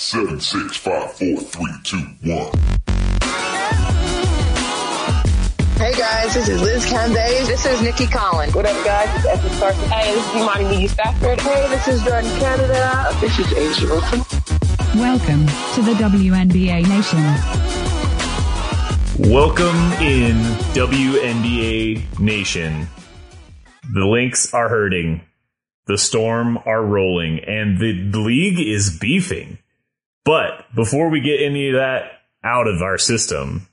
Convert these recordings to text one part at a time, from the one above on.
Seven, six, five, four, three, two, one. Hey guys, this is Liz Cambage. This is Nikki Collins. What up, guys? It's Esther Carson. Hey, this is Imani McGee-Stafford. Hey, this is Jordan Canada. This is A'ja Wilson. Welcome to the WNBA Nation. Welcome in WNBA Nation. The Lynx are hurting. The Storm are rolling and the league is beefing. But before we get any of that out of our system,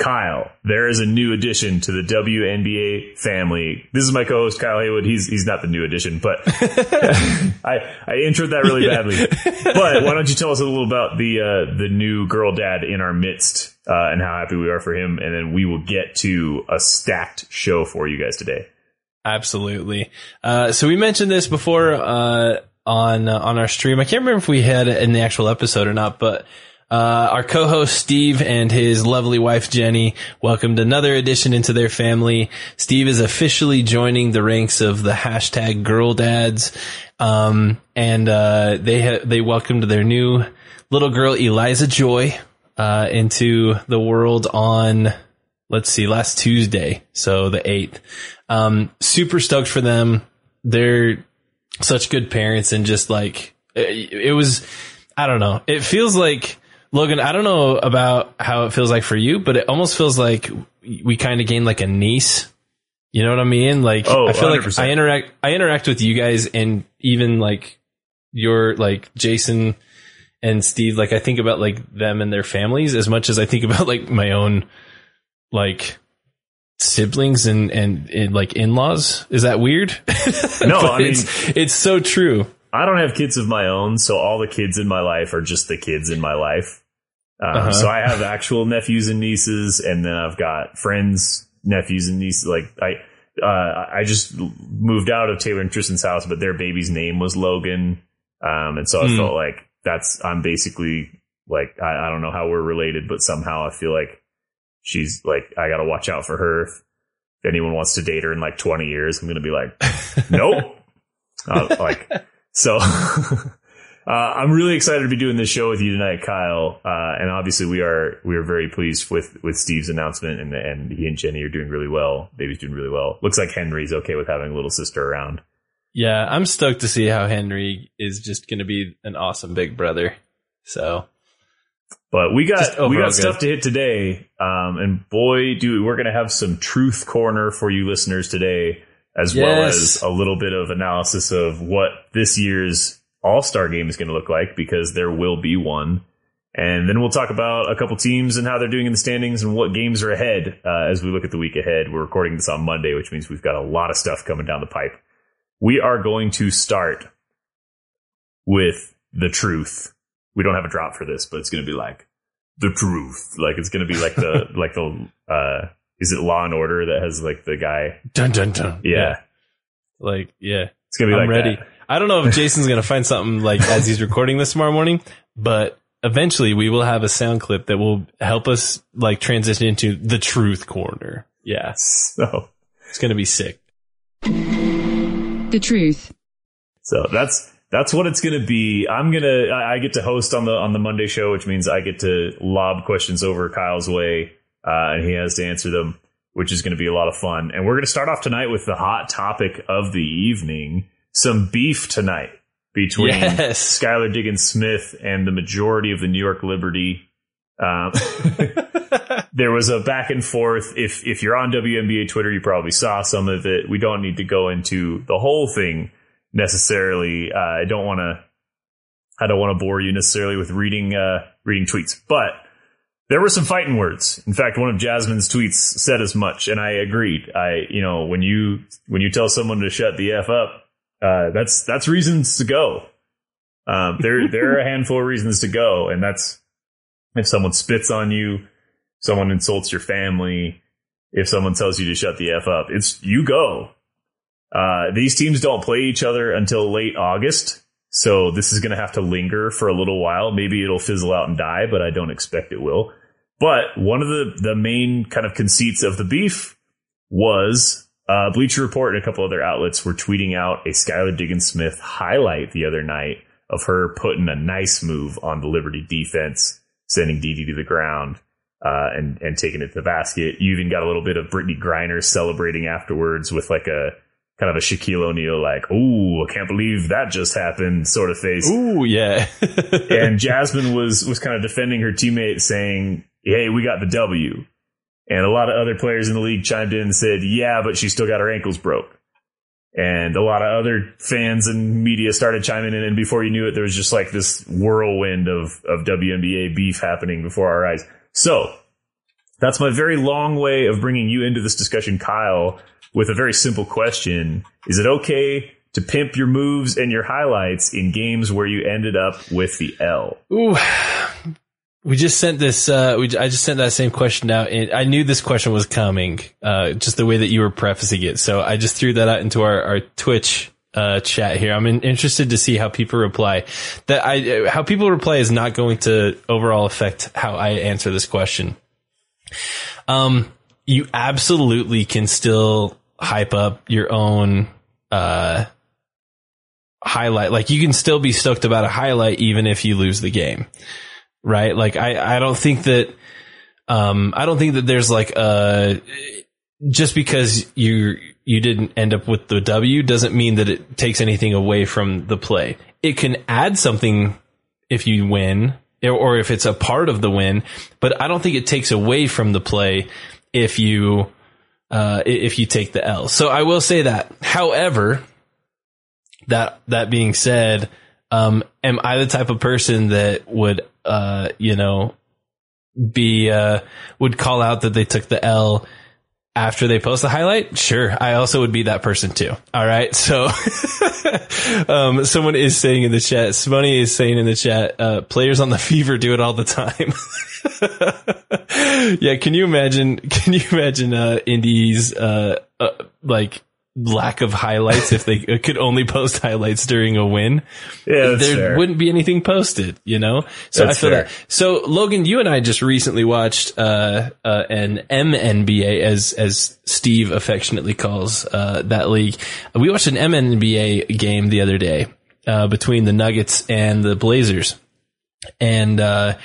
Kyle, there is a new addition to the WNBA family. This is my co-host Kyle Haywood. He's he's not the new addition, but I I introed that really badly. But why don't you tell us a little about the uh, the new girl dad in our midst uh, and how happy we are for him, and then we will get to a stacked show for you guys today. Absolutely. Uh, so we mentioned this before uh, on uh, on our stream. I can't remember if we had it in the actual episode or not, but uh, our co-host Steve and his lovely wife Jenny welcomed another addition into their family. Steve is officially joining the ranks of the hashtag Girl Dads, um, and uh, they ha- they welcomed their new little girl Eliza Joy uh, into the world on let's see last Tuesday, so the eighth. Um, super stoked for them. They're such good parents and just like it, it was. I don't know. It feels like Logan, I don't know about how it feels like for you, but it almost feels like we kind of gained like a niece. You know what I mean? Like Oh, I feel 100%. like I interact I interact with you guys and even like your like Jason and Steve, like I think about like them and their families as much as I think about like my own like siblings and and, and like in-laws. Is that weird? No, I mean- it's, it's so true. I don't have kids of my own, so all the kids in my life are just the kids in my life. Um, Uh-huh. So I have actual nephews and nieces, and then I've got friends, nephews and nieces. Like I, uh, I just moved out of Taylor and Tristan's house, but their baby's name was Logan, um, and so I Hmm. felt like that's I'm basically like I, I don't know how we're related, but somehow I feel like she's like I got to watch out for her. If, if anyone wants to date her in like 20 years, I'm gonna be like, nope. Uh, like so. Uh, I'm really excited to be doing this show with you tonight, Kyle. Uh, and obviously, we are we are very pleased with with Steve's announcement, and and he and Jenny are doing really well. Baby's doing really well. Looks like Henry's okay with having a little sister around. Yeah, I'm stoked to see how Henry is just going to be an awesome big brother. So But we got we got stuff to hit today, um, and boy, do we're going to have some truth corner for you listeners today, as well as a little bit of analysis of what this year's All Star game is going to look like because there will be one, and then we'll talk about a couple teams and how they're doing in the standings and what games are ahead uh, as we look at the week ahead. We're recording this on Monday, which means we've got a lot of stuff coming down the pipe. We are going to start with the truth. We don't have a drop for this, but it's going to be like the truth. Like it's going to be like the like the uh is it Law and Order that has like the guy? dun dun dun. Yeah, like yeah, it's going to be I'm like ready. that. I don't know if Jason's going to find something like as he's recording this tomorrow morning, but eventually we will have a sound clip that will help us like transition into the truth corner. Yeah, So it's going to be sick. The truth. so that's that's what it's going to be. I'm gonna I, I get to host on the on the Monday show, which means I get to lob questions over Kyle's way, uh, and he has to answer them, which is going to be a lot of fun. And we're going to start off tonight with the hot topic of the evening: some beef tonight between Yes. Skylar Diggins Smith and the majority of the New York Liberty. Um, there was a back and forth. If if you're on WNBA Twitter, you probably saw some of it. We don't need to go into the whole thing necessarily. Uh, I don't want to. I don't want to bore you necessarily with reading uh, reading tweets, but there were some fighting words. In fact, one of Jasmine's tweets said as much, and I agreed. I, you know, when you when you tell someone to shut the f up, uh, that's that's reasons to go. Um, there there are a handful of reasons to go, and that's if someone spits on you, someone insults your family, if someone tells you to shut the f up, it's you go. Uh, these teams don't play each other until late August, so this is going to have to linger for a little while. Maybe it'll fizzle out and die, but I don't expect it will. But one of the the main kind of conceits of the beef was uh, Bleacher Report and a couple other outlets were tweeting out a Skylar Diggins Smith highlight the other night of her putting a nice move on the Liberty defense, sending DD to the ground. Uh, and and taking it to the basket. You even got a little bit of Brittney Griner celebrating afterwards with like a kind of a Shaquille O'Neal like, "Ooh, I can't believe that just happened" sort of face. Ooh, yeah. and Jasmine was was kind of defending her teammate, saying, "Hey, we got the W." And a lot of other players in the league chimed in and said, "Yeah, but she still got her ankles broke." And a lot of other fans and media started chiming in, and before you knew it, there was just like this whirlwind of of WNBA beef happening before our eyes. So that's my very long way of bringing you into this discussion, Kyle, with a very simple question. Is it okay to pimp your moves and your highlights in games where you ended up with the L? Ooh. We just sent this. Uh, we, I just sent that same question out, and I knew this question was coming. Uh, just the way that you were prefacing it, so I just threw that out into our, our Twitch uh, chat here. I'm in, interested to see how people reply. That I how people reply is not going to overall affect how I answer this question. Um, you absolutely can still hype up your own uh highlight. Like you can still be stoked about a highlight even if you lose the game. Right? Like I I don't think that um I don't think that there's like a just because you you didn't end up with the W doesn't mean that it takes anything away from the play. It can add something if you win or if it's a part of the win, but I don't think it takes away from the play if you uh, if you take the L. So I will say that. However, that that being said, um, am I the type of person that would uh, you know be uh, would call out that they took the L after they post the highlight, sure, I also would be that person too. All right. So, um, someone is saying in the chat, Smoney is saying in the chat, uh, players on the fever do it all the time. yeah. Can you imagine, can you imagine, uh, indies, uh, uh like lack of highlights if they could only post highlights during a win. Yeah, there fair. wouldn't be anything posted, you know? So That's I feel fair. that. So Logan, you and I just recently watched, uh, uh, an MNBA as, as Steve affectionately calls, uh, that league. We watched an MNBA game the other day, uh, between the Nuggets and the Blazers. And, uh,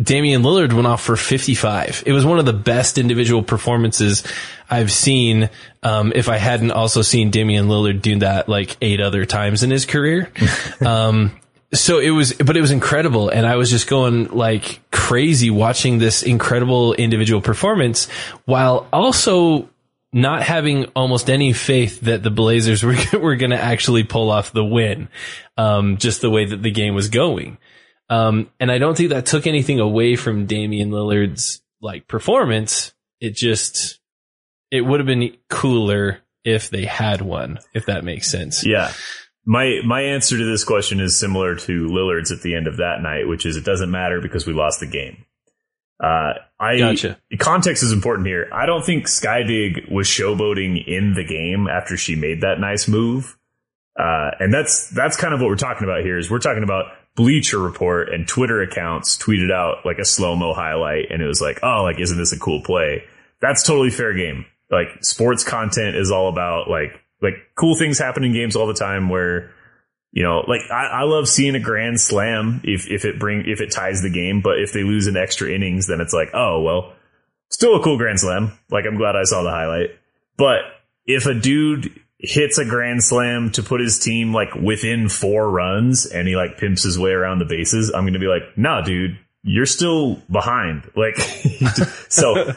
Damian Lillard went off for 55. It was one of the best individual performances I've seen. Um, if I hadn't also seen Damian Lillard do that like eight other times in his career. um, so it was, but it was incredible. And I was just going like crazy watching this incredible individual performance while also not having almost any faith that the Blazers were, were going to actually pull off the win. Um, just the way that the game was going. Um, and I don't think that took anything away from Damian Lillard's like performance. It just, it would have been cooler if they had one, if that makes sense. Yeah. My my answer to this question is similar to Lillard's at the end of that night, which is it doesn't matter because we lost the game. Uh, I Gotcha. context is important here. I don't think Skydig was showboating in the game after she made that nice move. Uh, and that's that's kind of what we're talking about here. Is we're talking about Bleacher Report and Twitter accounts tweeted out like a slow mo highlight, and it was like, oh, like isn't this a cool play? That's totally fair game. Like sports content is all about like like cool things happen in games all the time where you know like I, I love seeing a grand slam if if it bring if it ties the game, but if they lose in extra innings, then it's like oh well, still a cool grand slam. Like I'm glad I saw the highlight, but if a dude hits a grand slam to put his team like within four runs and he like pimps his way around the bases, I'm going to be like, nah, dude, you're still behind. Like, so,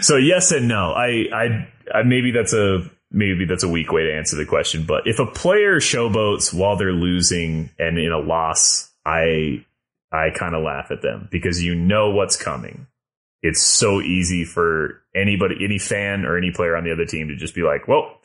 so yes and no. I, I, I, maybe that's a, maybe that's a weak way to answer the question, but if a player showboats while they're losing and in a loss, I, I kind of laugh at them because you know what's coming. It's so easy for anybody, any fan or any player on the other team to just be like, well,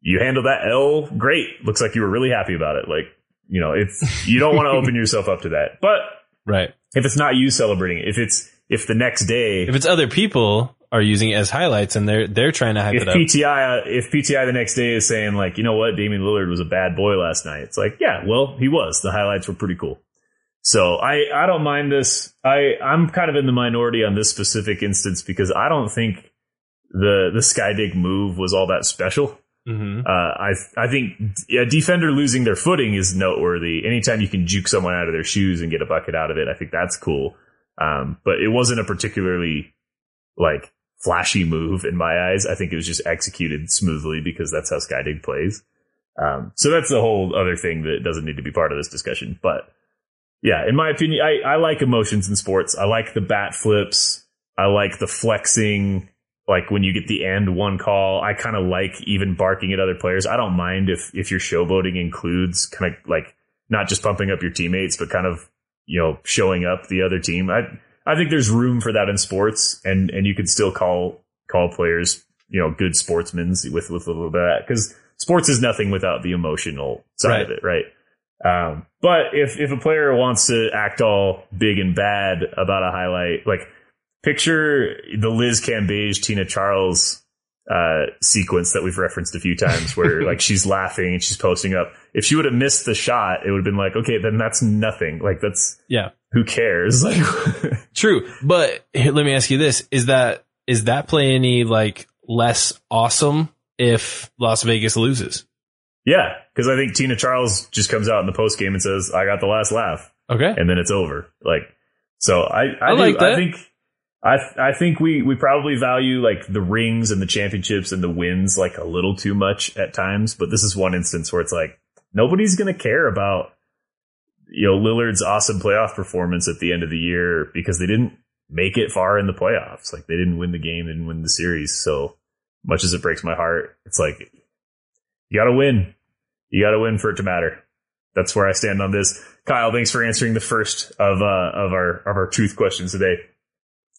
you handle that L great. Looks like you were really happy about it. Like, you know, it's, you don't want to open yourself up to that. But Right. if it's not you celebrating it, if it's, if the next day, If it's other people are using it as highlights and they're, they're trying to hype if it up. PTI, if PTI the next day is saying like, you know what, Damian Lillard was a bad boy last night. It's like, yeah, well, he was. The highlights were pretty cool. So I, I don't mind this. I, I'm kind of in the minority on this specific instance because I don't think the, the Skydig move was all that special. Mm-hmm. Uh, I I think a defender losing their footing is noteworthy. Anytime you can juke someone out of their shoes and get a bucket out of it, I think that's cool. Um, but it wasn't a particularly like flashy move in my eyes. I think it was just executed smoothly because that's how Skydig plays. Um, so that's the whole other thing that doesn't need to be part of this discussion. But yeah, in my opinion, I, I like emotions in sports. I like the bat flips. I like the flexing. Like when you get the end one call, I kind of like even barking at other players. I don't mind if, if your showboating includes kind of like not just pumping up your teammates, but kind of, you know, showing up the other team. I, I think there's room for that in sports and, and you could still call, call players, you know, good sportsmen with, with a little bit of that. Cause sports is nothing without the emotional side Right. of it, right? Um, but if if a player wants to act all big and bad about a highlight, like picture the Liz Cambage Tina Charles uh, sequence that we've referenced a few times, where like she's laughing and she's posting up. If she would have missed the shot, it would have been like, okay, then that's nothing. Like that's Yeah. who cares? Like, True, but let me ask you this: is that is that play any like less awesome if Las Vegas loses? yeah, because I think Tina Charles just comes out in the post game and says, "I got the last laugh." Okay, and then it's over. Like, so I, I, I do- like that. I think, I, I think we, we probably value like the rings and the championships and the wins like a little too much at times. But this is one instance where it's like nobody's going to care about, you know, Lillard's awesome playoff performance at the end of the year because they didn't make it far in the playoffs. Like they didn't win the game, they didn't win the series. So much as it breaks my heart, it's like you got to win. You got to win for it to matter. That's where I stand on this. Kyle, thanks for answering the first of uh, of our of our truth questions today.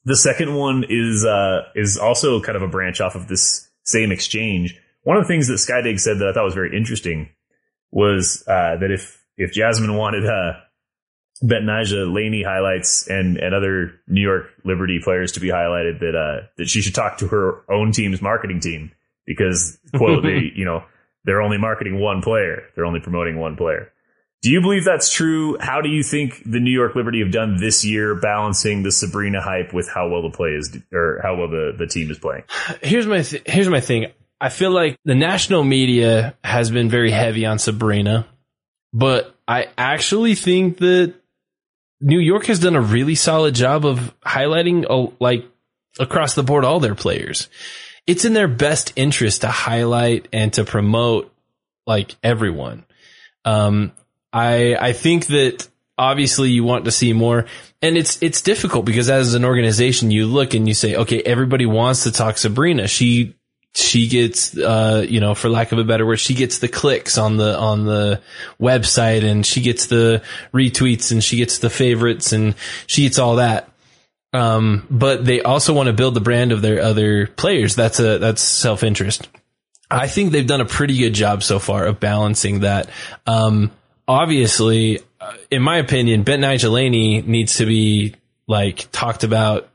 The second one is uh, is also kind of a branch off of this same exchange. One of the things that Skydig said that I thought was very interesting was uh, that if if Jasmine wanted uh, Betnijah Laney highlights and and other New York Liberty players to be highlighted, that uh, that she should talk to her own team's marketing team because quote they you know they're only marketing one player, they're only promoting one player. Do you believe that's true? How do you think the New York Liberty have done this year, balancing the Sabrina hype with how well the play is, or how well the, the team is playing? here's my th- here's my thing. I feel like the national media has been very heavy on Sabrina, but I actually think that New York has done a really solid job of highlighting uh, like across the board all their players. It's in their best interest to highlight and to promote like everyone. Um, I I think that obviously you want to see more, and it's it's difficult because as an organization you look and you say, okay, everybody wants to talk Sabrina. She she gets uh you know for lack of a better word she gets the clicks on the on the website and she gets the retweets and she gets the favorites and she gets all that um but they also want to build the brand of their other players that's a that's self-interest I think they've done a pretty good job so far of balancing that. Um, obviously, uh, in my opinion, Bet Laney needs to be like talked about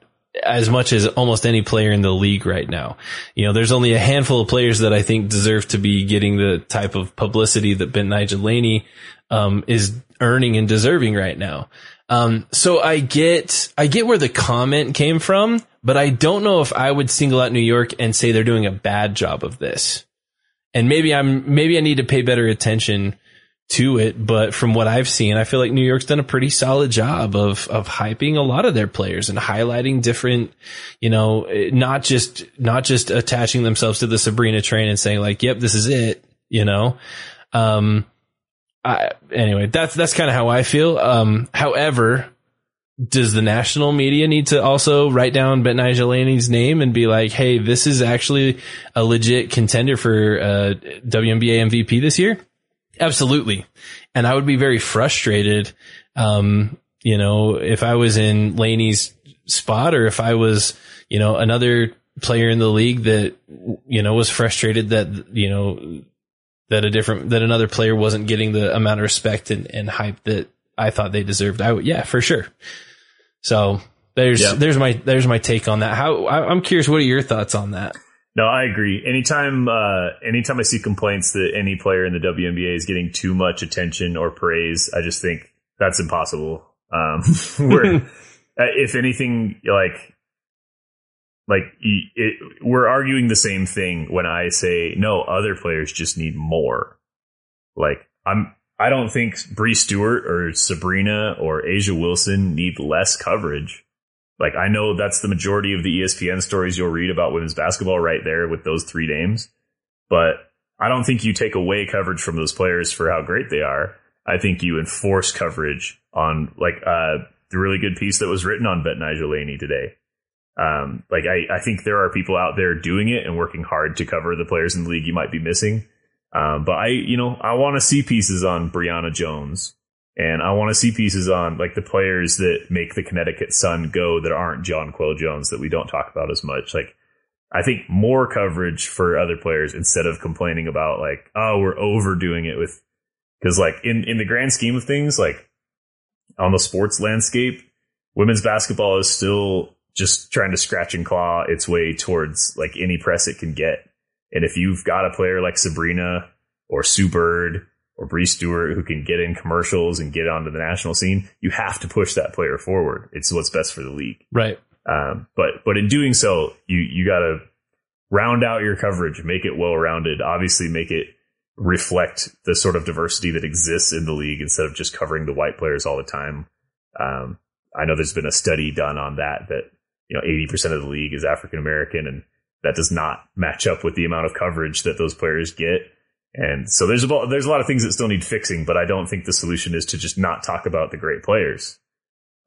as much as almost any player in the league right now. You know, there's only a handful of players that I think deserve to be getting the type of publicity that Bet Laney um, is earning and deserving right now. Um, so I get, I get where the comment came from, but I don't know if I would single out New York and say they're doing a bad job of this. And maybe I'm, maybe I need to pay better attention to it. But from what I've seen, I feel like New York's done a pretty solid job of, of hyping a lot of their players and highlighting different, you know, not just, not just attaching themselves to the Sabrina train and saying like, yep, this is it, you know? Um, I, anyway, that's that's kind of how I feel. Um, however, does the national media need to also write down Betnijah Laney's name and be like, "Hey, this is actually a legit contender for uh, WNBA MVP this year"? Absolutely, and I would be very frustrated. Um, you know, if I was in Laney's spot, or if I was, you know, another player in the league that you know was frustrated that you know that a different that another player wasn't getting the amount of respect and, and hype that I thought they deserved. I would, yeah, for sure. So there's Yeah. there's my there's my take on that. How I, I'm curious, what are your thoughts on that? No, I agree. Anytime, uh, anytime I see complaints that any player in the WNBA is getting too much attention or praise, I just think that's impossible. Um, where, uh, if anything, like, like it, we're arguing the same thing when I say no. Other players just need more. Like I'm, I don't think Bree Stewart or Sabrina or A'ja Wilson need less coverage. Like I know that's the majority of the ESPN stories you'll read about women's basketball right there with those three names. But I don't think you take away coverage from those players for how great they are. I think you enforce coverage on like uh the really good piece that was written on Bet Laney today. Um, like I, I think there are people out there doing it and working hard to cover the players in the league you might be missing. Um, but I, you know, I want to see pieces on Brionna Jones and I want to see pieces on like the players that make the Connecticut Sun go that aren't Jonquel Jones that we don't talk about as much. Like I think more coverage for other players instead of complaining about like, oh, we're overdoing it with, cause like in, in the grand scheme of things, like on the sports landscape, women's basketball is still just trying to scratch and claw its way towards like any press it can get. And if you've got a player like Sabrina or Sue Bird or Bree Stewart who can get in commercials and get onto the national scene, you have to push that player forward. It's what's best for the league. Right. Um, but but in doing so, you you got to round out your coverage, make it well rounded. Obviously, make it reflect the sort of diversity that exists in the league instead of just covering the white players all the time. Um, I know there's been a study done on that that you know 80% of the league is African American, and that does not match up with the amount of coverage that those players get. And so there's a there's a lot of things that still need fixing, but I don't think the solution is to just not talk about the great players.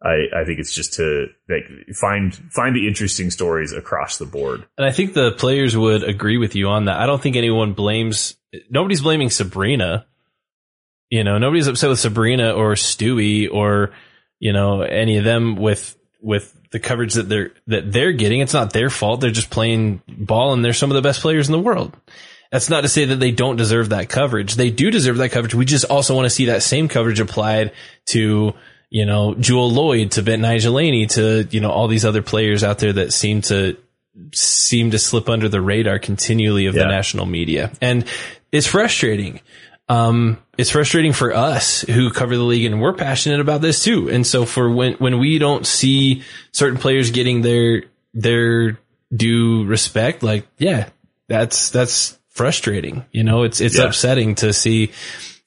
I, I think it's just to like find find the interesting stories across the board. And I think the players would agree with you on that. I don't think anyone blames, nobody's blaming Sabrina. You know, nobody's upset with Sabrina or Stewie or, you know, any of them with, with the coverage that they're, that they're getting. It's not their fault. They're just playing ball and they're some of the best players in the world. That's not to say that they don't deserve that coverage. They do deserve that coverage. We just also want to see that same coverage applied to, you know, Jewel Lloyd, to Betnijah Laney, to, you know, all these other players out there that seem to, seem to slip under the radar continually of Yeah. the national media. And it's frustrating. Um, it's frustrating for us who cover the league and we're passionate about this too. And so for when, when we don't see certain players getting their, their due respect, like, yeah, that's, that's frustrating. You know, it's, it's Yeah. upsetting to see,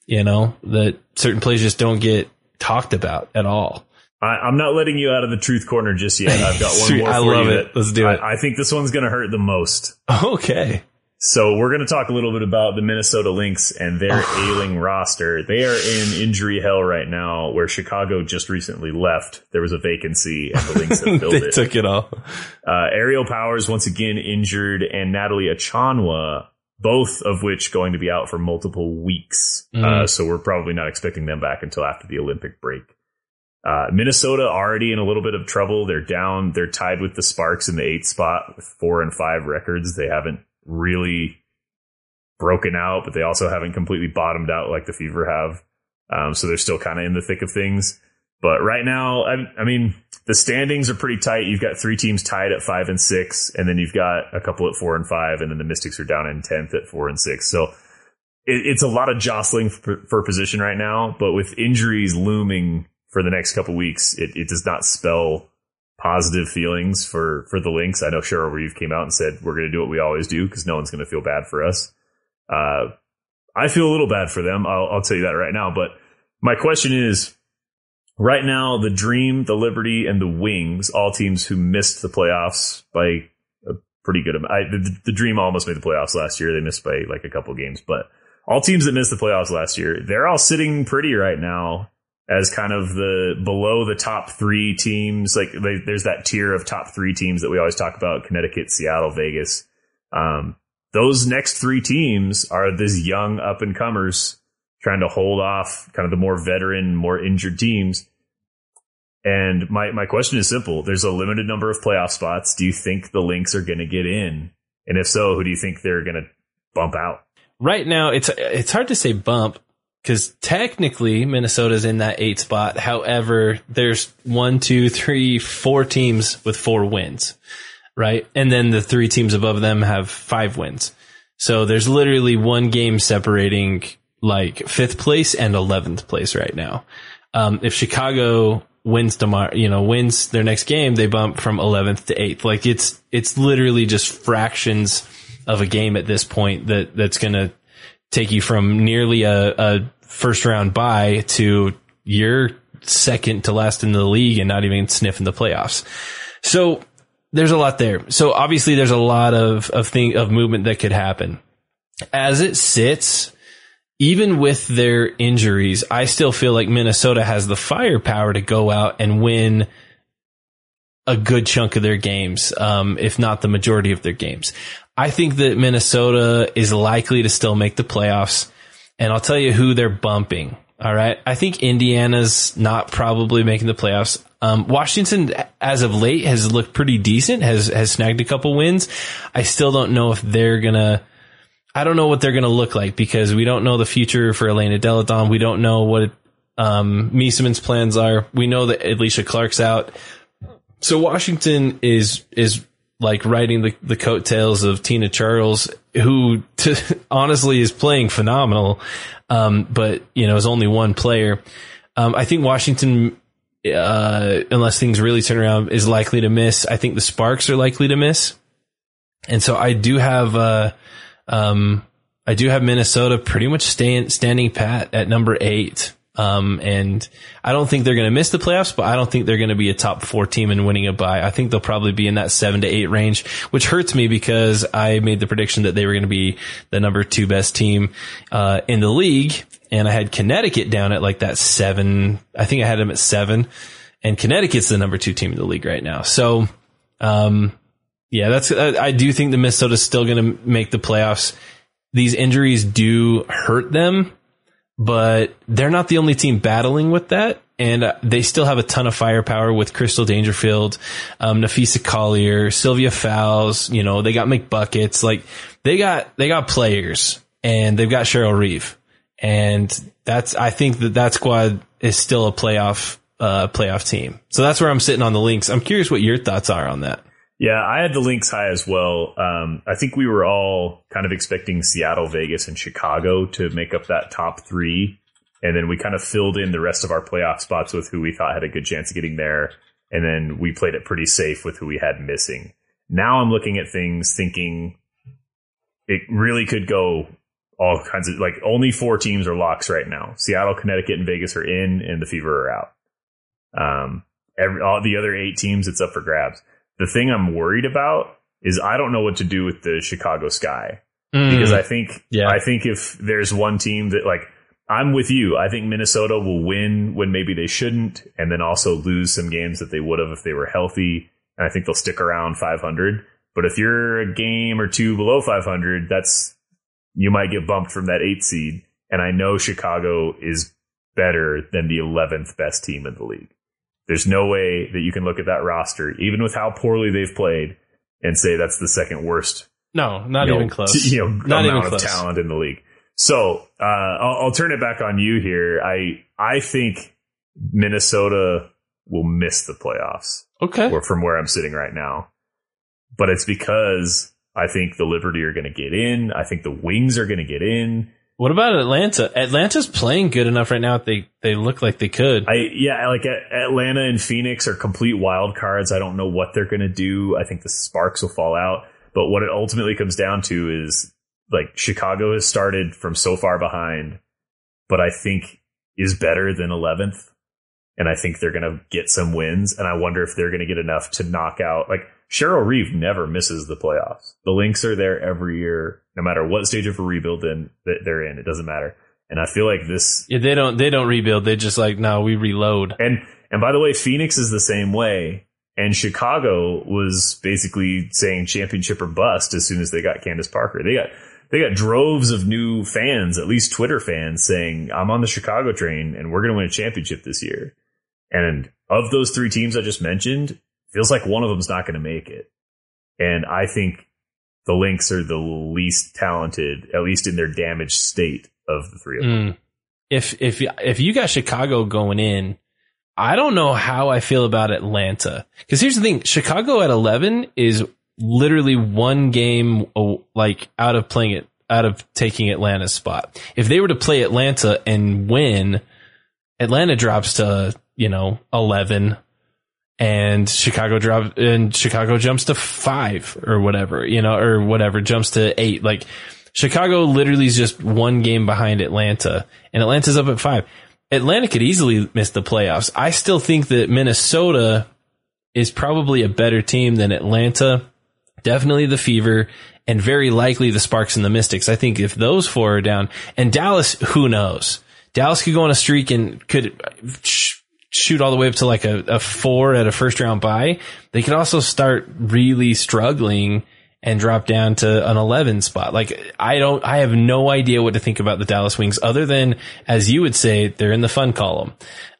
you know, that certain players just don't get talked about at all. I, I'm not letting you out of the truth corner just yet. I've got one Sweet. more. I for love you it. that Let's do it. I, I think this one's going to hurt the most. Okay. So we're going to talk a little bit about the Minnesota Lynx and their ailing roster. They are in injury hell right now, where Chicago just recently left. There was a vacancy, and the Lynx have filled they it. took it all. Uh, Aerial Powers once again injured, and Natalie Achonwa, both of which going to be out for multiple weeks. Mhm. Uh, so we're probably not expecting them back until after the Olympic break. Uh, Minnesota already in a little bit of trouble. They're down. They're tied with the Sparks in the eighth spot with four and five records. They haven't really broken out, but they also haven't completely bottomed out like the Fever have. Um, so they're still kind of in the thick of things. But right now, I, I mean, the standings are pretty tight. You've got three teams tied at five and six, and then you've got a couple at four and five, and then the Mystics are down in tenth at four and six. So it, it's a lot of jostling for, for position right now. But with injuries looming for the next couple weeks, it, it does not spell positive feelings for for the Lynx. I know Cheryl Reeve came out and said we're going to do what we always do because no one's going to feel bad for us. Uh, I feel a little bad for them. I'll, I'll tell you that right now. But my question is, right now, the Dream, the Liberty, and the Wings, all teams who missed the playoffs by a pretty good amount. I, the, the Dream almost made the playoffs last year. They missed by like a couple games, but all teams that missed the playoffs last year, they're all sitting pretty right now as kind of the below the top three teams. Like they, there's that tier of top three teams that we always talk about: Connecticut, Seattle, Vegas. Um, those next three teams are these young up and comers trying to hold off kind of the more veteran, more injured teams. And my, my question is simple. There's a limited number of playoff spots. Do you think the Lynx are going to get in? And if so, who do you think they're going to bump out? Right now, it's it's hard to say bump because technically Minnesota's in that eight spot. However, there's one, two, three, four teams with four wins, right? And then the three teams above them have five wins. So there's literally one game separating like fifth place and eleventh place right now. Um, if Chicago wins tomorrow, you know, wins their next game, they bump from 11th to 8th. Like it's, it's literally just fractions of a game at this point that, that's going to take you from nearly a, a first round bye to you're second to last in the league and not even sniffing the playoffs. So there's a lot there. So obviously there's a lot of, of thing, of movement that could happen. As it sits, even with their injuries, I still feel like Minnesota has the firepower to go out and win a good chunk of their games, um, if not the majority of their games. I think that Minnesota is likely to still make the playoffs, and I'll tell you who they're bumping. All right, I think Indiana's not probably making the playoffs. Um, Washington, as of late, has looked pretty decent. has has snagged a couple wins. I still don't know if they're gonna I don't know what they're going to look like because we don't know the future for Elena Delle Donne. We don't know what um, plans are. We know that Alysha Clark's out. So Washington is is like riding the, the coattails of Tina Charles, who to, honestly is playing phenomenal, um, but you know is only one player. Um, I think Washington, uh, unless things really turn around, is likely to miss. I think the Sparks are likely to miss, and so I do have. Uh, um, I do have Minnesota pretty much staying, standing pat at number eight. Um, and I don't think they're going to miss the playoffs, but I don't think they're going to be a top four team in winning a bye. I think they'll probably be in that seven to eight range, which hurts me because I made the prediction that they were going to be the number two best team, uh, in the league. And I had Connecticut down at like that seven. I think I had them at seven and Connecticut's the number two team in the league right now. So, um, yeah, that's, I do think the Minnesota's still going to make the playoffs. These injuries do hurt them, but they're not the only team battling with that. And uh, they still have a ton of firepower with Crystal Dangerfield, um, Napheesa Collier, Sylvia Fowles, you know, they got McBuckets. Like they got, they got players and they've got Cheryl Reeve. And that's, I think that that squad is still a playoff, uh, playoff team. So that's where I'm sitting on the Lynx. I'm curious what your thoughts are on that. Yeah, I had the Lynx high as well. Um, I think we were all kind of expecting Seattle, Vegas, and Chicago to make up that top three. And then we kind of filled in the rest of our playoff spots with who we thought had a good chance of getting there. And then we played it pretty safe with who we had missing. Now I'm looking at things thinking it really could go all kinds of like only four teams are locks right now. Seattle, Connecticut, and Vegas are in, and the Fever are out. Um, every, all the other eight teams, it's up for grabs. The thing I'm worried about is I don't know what to do with the Chicago Sky mm. because I think yeah. I think if there's one team that like I'm with you. I think Minnesota will win when maybe they shouldn't, and then also lose some games that they would have if they were healthy. And I think they'll stick around 500. But if you're a game or two below 500, that's you might get bumped from that eight seed. And I know Chicago is better than the 11th best team in the league. There's no way that you can look at that roster, even with how poorly they've played, and say that's the second worst. No, not even know, close. T- you know, not amount even close. of talent in the league. So uh, I'll, I'll turn it back on you here. I I think Minnesota will miss the playoffs. Okay, or from where I'm sitting right now, but it's because I think the Liberty are going to get in. I think the Wings are going to get in. What about Atlanta? Atlanta's playing good enough right now. They they look like they could. I yeah, like Atlanta and Phoenix are complete wild cards. I don't know what they're going to do. I think the sparks will fall out. But what it ultimately comes down to is like Chicago has started from so far behind, but I think is better than 11th. And I think they're going to get some wins. And I wonder if they're going to get enough to knock out like Cheryl Reeve never misses the playoffs. The Lynx are there every year, no matter what stage of a rebuild in, they're in. It doesn't matter. And I feel like this. Yeah, they don't. They don't rebuild. They just like no, we reload. And and by the way, Phoenix is the same way. And Chicago was basically saying championship or bust as soon as they got Candace Parker. They got they got droves of new fans, at least Twitter fans, saying I'm on the Chicago train and we're going to win a championship this year. And of those three teams I just mentioned, feels like one of them's not going to make it. And I think the Lynx are the least talented, at least in their damaged state of the three of them. Mm. If if if you got Chicago going in, I don't know how I feel about Atlanta. Because here's the thing: Chicago at eleven is literally one game like out of playing it, out of taking Atlanta's spot. If they were to play Atlanta and win, Atlanta drops to you know, 11 and Chicago drop and Chicago jumps to five or whatever, you know, or whatever jumps to eight. Like Chicago literally is just one game behind Atlanta and Atlanta's up at five. Atlanta could easily miss the playoffs. I still think that Minnesota is probably a better team than Atlanta. Definitely the Fever and very likely the Sparks and the Mystics. I think if those four are down and Dallas, who knows? Dallas could go on a streak and could shoot all the way up to like a, a four at a first round bye. They could also start really struggling and drop down to an 11 spot. Like I don't, I have no idea what to think about the Dallas Wings other than, as you would say, they're in the fun column.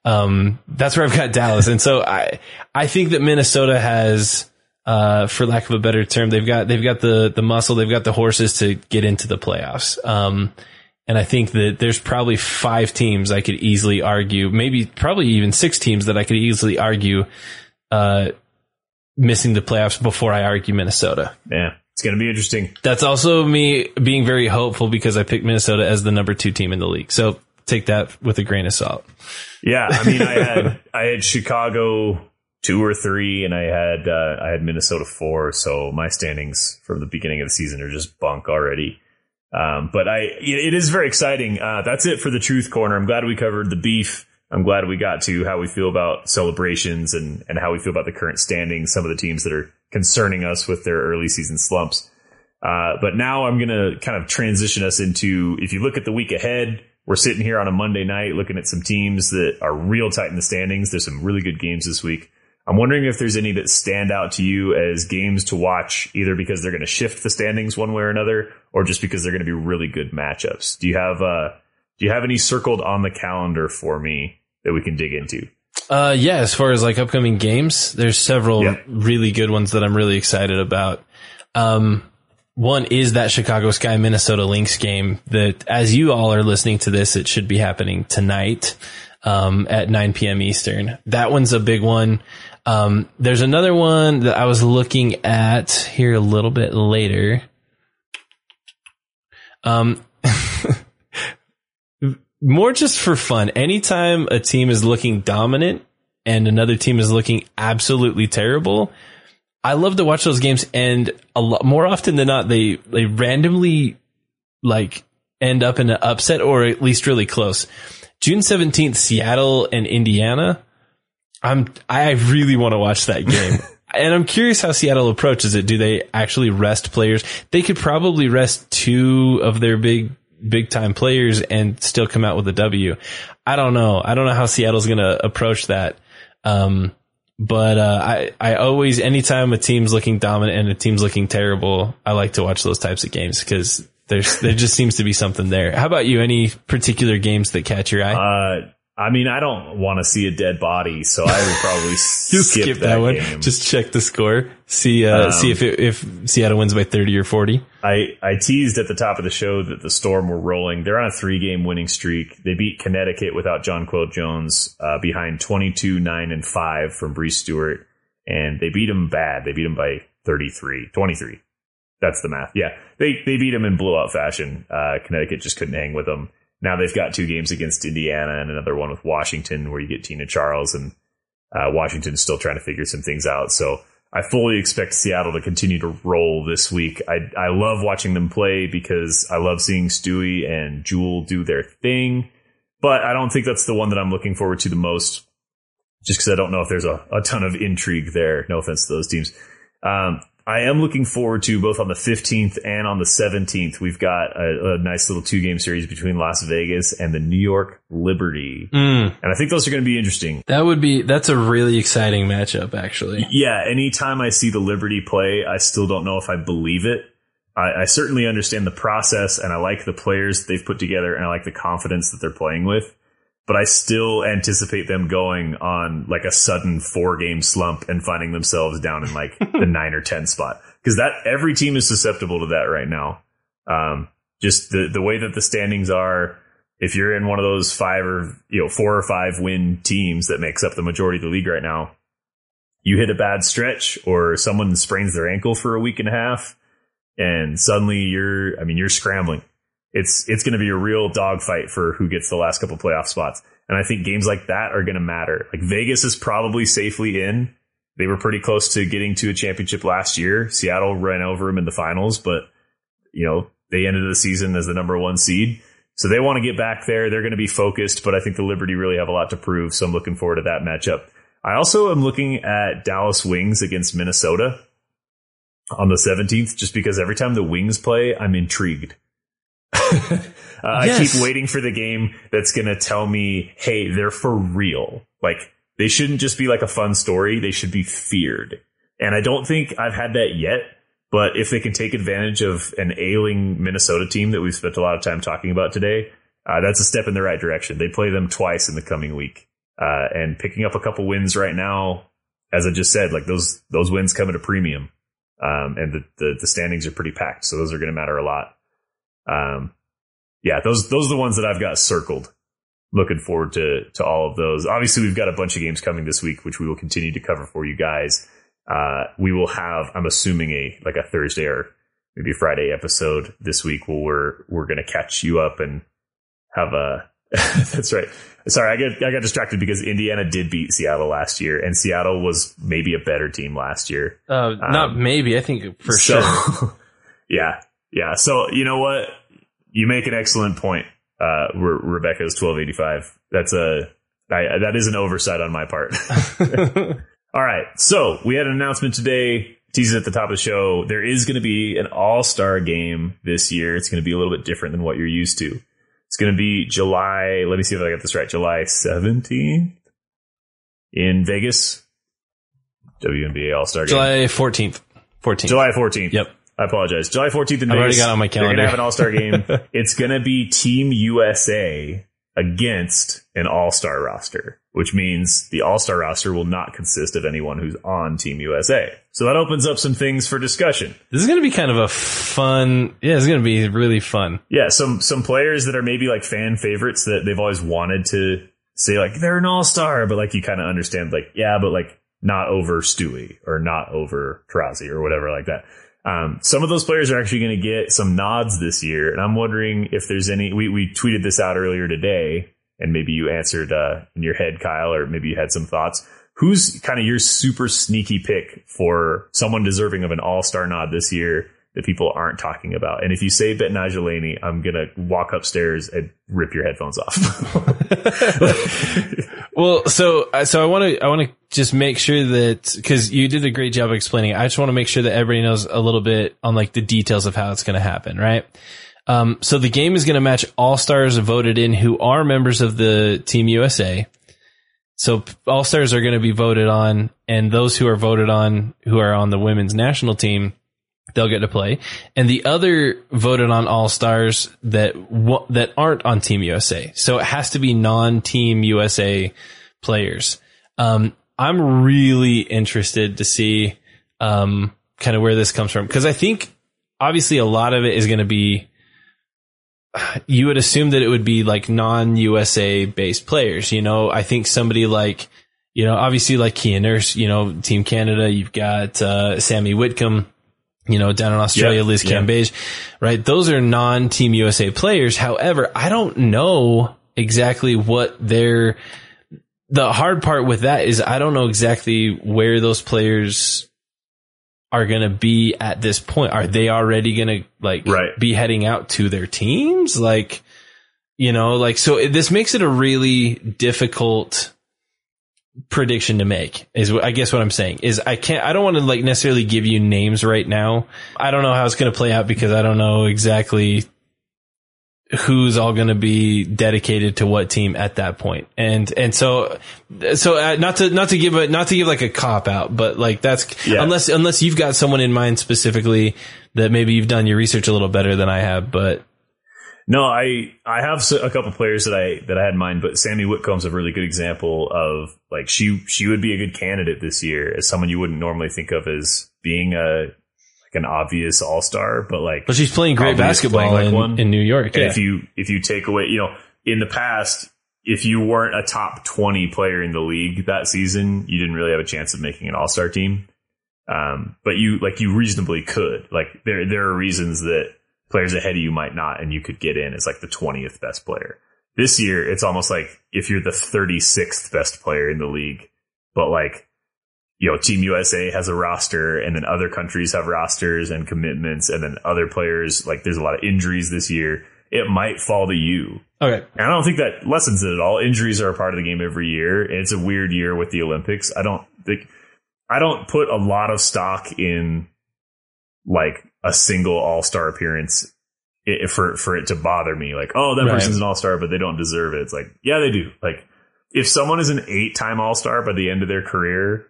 Um, that's where I've got Dallas. And so I, I think that Minnesota has, uh, for lack of a better term, they've got, they've got the, the muscle, they've got the horses to get into the playoffs. Um, and I think that there's probably five teams I could easily argue, maybe probably even six teams that I could easily argue, uh, missing the playoffs before I argue Minnesota. Yeah. It's going to be interesting. That's also me being very hopeful because I picked Minnesota as the number two team in the league. So take that with a grain of salt. Yeah. I mean, I had, I had Chicago two or three and I had, uh, I had Minnesota four. So my standings from the beginning of the season are just bunk already. Um, but I, it is very exciting. Uh, that's it for the truth corner. I'm glad we covered the beef. I'm glad we got to how we feel about celebrations and, and how we feel about the current standings, some of the teams that are concerning us with their early season slumps. Uh, but now I'm going to kind of transition us into, if you look at the week ahead, we're sitting here on a Monday night looking at some teams that are real tight in the standings. There's some really good games this week. I'm wondering if there's any that stand out to you as games to watch, either because they're going to shift the standings one way or another, or just because they're going to be really good matchups. Do you have uh, do you have any circled on the calendar for me that we can dig into? Uh, yeah, as far as like upcoming games, there's several Yeah. really good ones that I'm really excited about. Um, one is that Chicago Sky Minnesota Lynx game that as you all are listening to this, it should be happening tonight, um, at 9 p.m. Eastern. That one's a big one. Um, there's another one that I was looking at here a little bit later. Um, more just for fun. Anytime a team is looking dominant and another team is looking absolutely terrible, I love to watch those games. And a lot more often than not, they they randomly like end up in an upset or at least really close. June seventeenth, Seattle and Indiana. I'm I really want to watch that game. And I'm curious how Seattle approaches it. Do they actually rest players? They could probably rest two of their big big time players and still come out with a W. I don't know. I don't know how Seattle's going to approach that. Um, but uh, I I always anytime a team's looking dominant and a team's looking terrible, I like to watch those types of games because there's there just seems to be something there. How about you? Any particular games that catch your eye? Uh, I mean, I don't want to see a dead body, so I would probably skip, skip that, one. game. Just check the score. See uh, Um, see if it, if Seattle wins by thirty or forty. I, I teased at the top of the show that the Storm were rolling. They're on a three game winning streak. They beat Connecticut without Jonquel Jones, uh, behind 22, 9, and 5 from Brees Stewart. And they beat them bad. They beat them by 33, 23. That's the math. Yeah. They, they beat them in blowout fashion. Uh, Connecticut just couldn't hang with them. Now they've got two games against Indiana and another one with Washington where you get Tina Charles and, uh, Washington's still trying to figure some things out. So I fully expect Seattle to continue to roll this week. I I love watching them play because I love seeing Stewie and Jewel do their thing, but I don't think that's the one that I'm looking forward to the most. Just because I don't know if there's a, a ton of intrigue there. No offense to those teams. Um, I am looking forward to both on the 15th and on the 17th. We've got a, a nice little two game series between Las Vegas and the New York Liberty. Mm. And I think those are going to be interesting. That would be that's a really exciting matchup, actually. Yeah, anytime I see the Liberty play, I still don't know if I believe it. I, I certainly understand the process and I like the players they've put together and I like the confidence that they're playing with. But I still anticipate them going on like a sudden four game slump and finding themselves down in like the nine or 10 spot. Cause that every team is susceptible to that right now. Um, just the, the way that the standings are, if you're in one of those five or, you know, four or five win teams that makes up the majority of the league right now, you hit a bad stretch or someone sprains their ankle for a week and a half and suddenly you're I mean you're scrambling. It's it's going to be a real dogfight for who gets the last couple playoff spots. And I think games like that are going to matter. Like Vegas is probably safely in. They were pretty close to getting to a championship last year. Seattle ran over them in the finals, but you know, they ended the season as the number one seed. So they want to get back there. They're going to be focused, but I think the Liberty really have a lot to prove. So I'm looking forward to that matchup. I also am looking at Dallas Wings against Minnesota on the 17th, just because every time the Wings play, I'm intrigued. Uh, I keep waiting for the game that's going to tell me, hey, they're for real. Like, they shouldn't just be like a fun story. They should be feared. And I don't think I've had that yet. But if they can take advantage of an ailing Minnesota team that we've spent a lot of time talking about today, uh, that's a step in the right direction. They play them twice in the coming week, uh, and picking up a couple wins right now, as I just said, like those those wins come at a premium, um, and the, the the standings are pretty packed, so those are going to matter a lot. Um, yeah, those those are the ones that I've got circled. Looking forward to to all of those. Obviously, we've got a bunch of games coming this week, which we will continue to cover for you guys. Uh, we will have, I'm assuming a like a Thursday or maybe Friday episode this week where we're we're gonna catch you up and have a. that's right. Sorry, I got I got distracted because Indiana did beat Seattle last year, and Seattle was maybe a better team last year. Uh, not Um, maybe. I think for So- sure. yeah, yeah. So you know what? You make an excellent point. Uh, Re- Rebecca's twelve eighty five. That's a I, that is an oversight on my part. All right. So we had an announcement today. Teased at the top of the show. There is going to be an all star game this year. It's going to be a little bit different than what you're used to. It's going to be July. Let me see if I got this right. July 17th in Vegas. WNBA All Star Game. July 14th. 14th. July 14th. Yep. I apologize. July 14th in I've already got on my They're gonna have an All Star game. it's going to be Team USA against an All Star roster, which means the All Star roster will not consist of anyone who's on Team USA. So that opens up some things for discussion. This is going to be kind of a fun. Yeah, it's going to be really fun. Yeah, some some players that are maybe like fan favorites that they've always wanted to say like they're an All Star, but like you kind of understand like yeah, but like not over Stewie or not over Taurasi or whatever like that. Um, some of those players are actually going to get some nods this year, and I'm wondering if there's any. We we tweeted this out earlier today, and maybe you answered uh, in your head, Kyle, or maybe you had some thoughts. Who's kind of your super sneaky pick for someone deserving of an All Star nod this year that people aren't talking about? And if you say Betnijah Laney, I'm gonna walk upstairs and rip your headphones off. Well, so uh, so I want to I want to just make sure that because you did a great job explaining. it, I just want to make sure that everybody knows a little bit on like the details of how it's going to happen, right? Um, so the game is going to match all stars voted in who are members of the Team USA. So all stars are going to be voted on, and those who are voted on who are on the women's national team they'll get to play, and the other voted on all stars that that aren't on Team USA. So it has to be non Team USA players. Um, I'm really interested to see um, kind of where this comes from because I think obviously a lot of it is going to be. You would assume that it would be like non USA based players. You know, I think somebody like, you know, obviously like Kia Nurse, you know, Team Canada, you've got uh, Sammy Whitcomb, you know, down in Australia, Yeah, Liz yeah. Cambage, right? Those are non Team USA players. However, I don't know exactly what their, the hard part with that is I don't know exactly where those players are going to be at this point. Are they already going to like Right. be heading out to their teams? Like, you know, like, so it, this makes it a really difficult prediction to make is what I guess what I'm saying is I can't, I don't want to like necessarily give you names right now. I don't know how it's going to play out because I don't know exactly who's all going to be dedicated to what team at that point. And, and so, so uh, not to, not to give a, not to give like a cop out, but like that's, Yeah. unless, unless you've got someone in mind specifically that maybe you've done your research a little better than I have, but No, I I have a couple players that I that I had in mind, but Sammy Whitcomb's a really good example of like she she would be a good candidate this year as someone you wouldn't normally think of as being a like an obvious all star, but like but she's playing great basketball playing like in, one. in New York. Yeah. if you if you take away, you know, in the past, if you weren't a top twenty player in the league that season, you didn't really have a chance of making an All Star team. Um, but you like you reasonably could. Like there there are reasons that players ahead of you might not, and you could get in as like the twentieth best player. this year it's almost like if you're the 36th best player in the league, but like, you know, Team USA has a roster and then other countries have rosters and commitments and then other players, like there's a lot of injuries this year. It might fall to you. Okay. And I don't think that lessens it at all. Injuries are a part of the game every year. And it's a weird year with the Olympics. I don't think, I don't put a lot of stock in like a single all star appearance i- for, for it to bother me. Like, oh, that Right. person's an all star, but they don't deserve it. It's like, yeah, they do. Like, if someone is an eight time all star by the end of their career,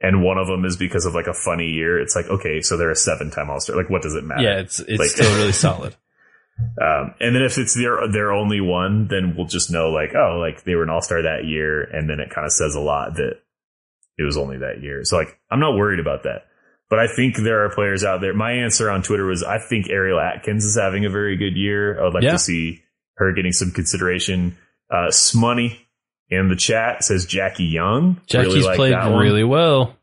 and one of them is because of like a funny year, it's like, okay, so they're a seven time all star. Like, what does it matter? Yeah, it's it's Like- still really solid. Um, and then if it's their their only one, then we'll just know like, oh, like they were an all star that year, and then it kind of says a lot that it was only that year. So like, I'm not worried about that. But I think there are players out there. My answer on Twitter was, I think Ariel Atkins is having a very good year. I would like Yeah. to see her getting some consideration. Uh, Smoney in the chat says Jackie Young. Jackie's Really like played really well.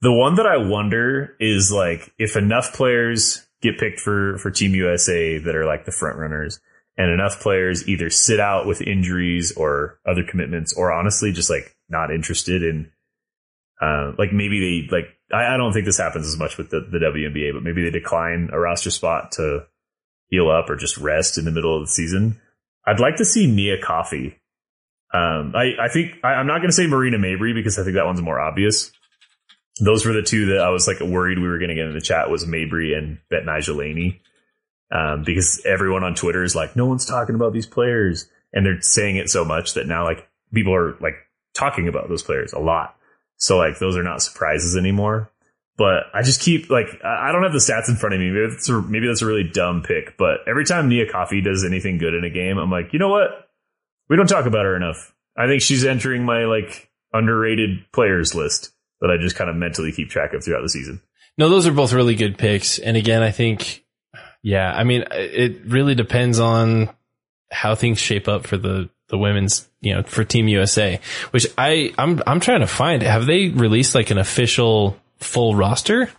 The one that I wonder is like if enough players get picked for for Team USA that are like the front runners, and enough players either sit out with injuries or other commitments, or honestly just like not interested in, uh, like maybe they like I, I don't think this happens as much with the the WNBA, but maybe they decline a roster spot to heal up or just rest in the middle of the season. I'd like to see Nia Coffey. Um, I, I think I, I'm not going to say Marina Mabrey because I think that one's more obvious those were the two that I was like worried we were going to get in the chat was Mabrey and Betnijah Laney. Um, because everyone on Twitter is like, no one's talking about these players. And they're saying it so much that now like people are like talking about those players a lot. So like those are not surprises anymore. But I just keep like I don't have the stats in front of me. Maybe that's a, maybe that's a really dumb pick. But every time Nia Coffey does anything good in a game, I'm like, you know what? We don't talk about her enough. I think she's entering my like underrated players list that I just kind of mentally keep track of throughout the season. No, those are both really good picks. And again, I think, yeah, I mean, it really depends on how things shape up for the, the women's, you know, for Team USA, which I, I'm, I'm trying to find. Have they released like an official full roster?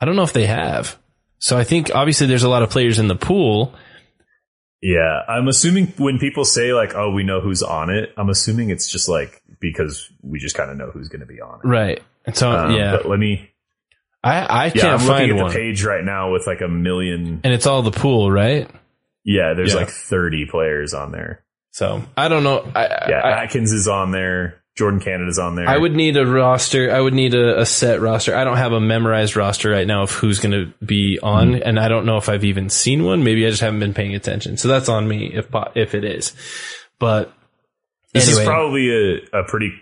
I don't know if they have. So I think obviously there's a lot of players in the pool. Yeah, I'm assuming when people say like, "Oh, we know who's on it," I'm assuming it's just like because we just kind of know who's going to be on it. Right. And so, Um, yeah, But let me. I, I Yeah, can't I'm looking find at one. the page right now with like a million. And it's all the pool, right? Yeah, there's Yeah. like 30 players on there. So I don't know. I, Yeah, I, Atkins is on there. Jordan Canada's on there. I would need a roster. I would need a, a set roster. I don't have a memorized roster right now of who's going to be on, Mm-hmm. and I don't know if I've even seen one. Maybe I just haven't been paying attention. So that's on me if if it is. But This anyway, is probably a, a pretty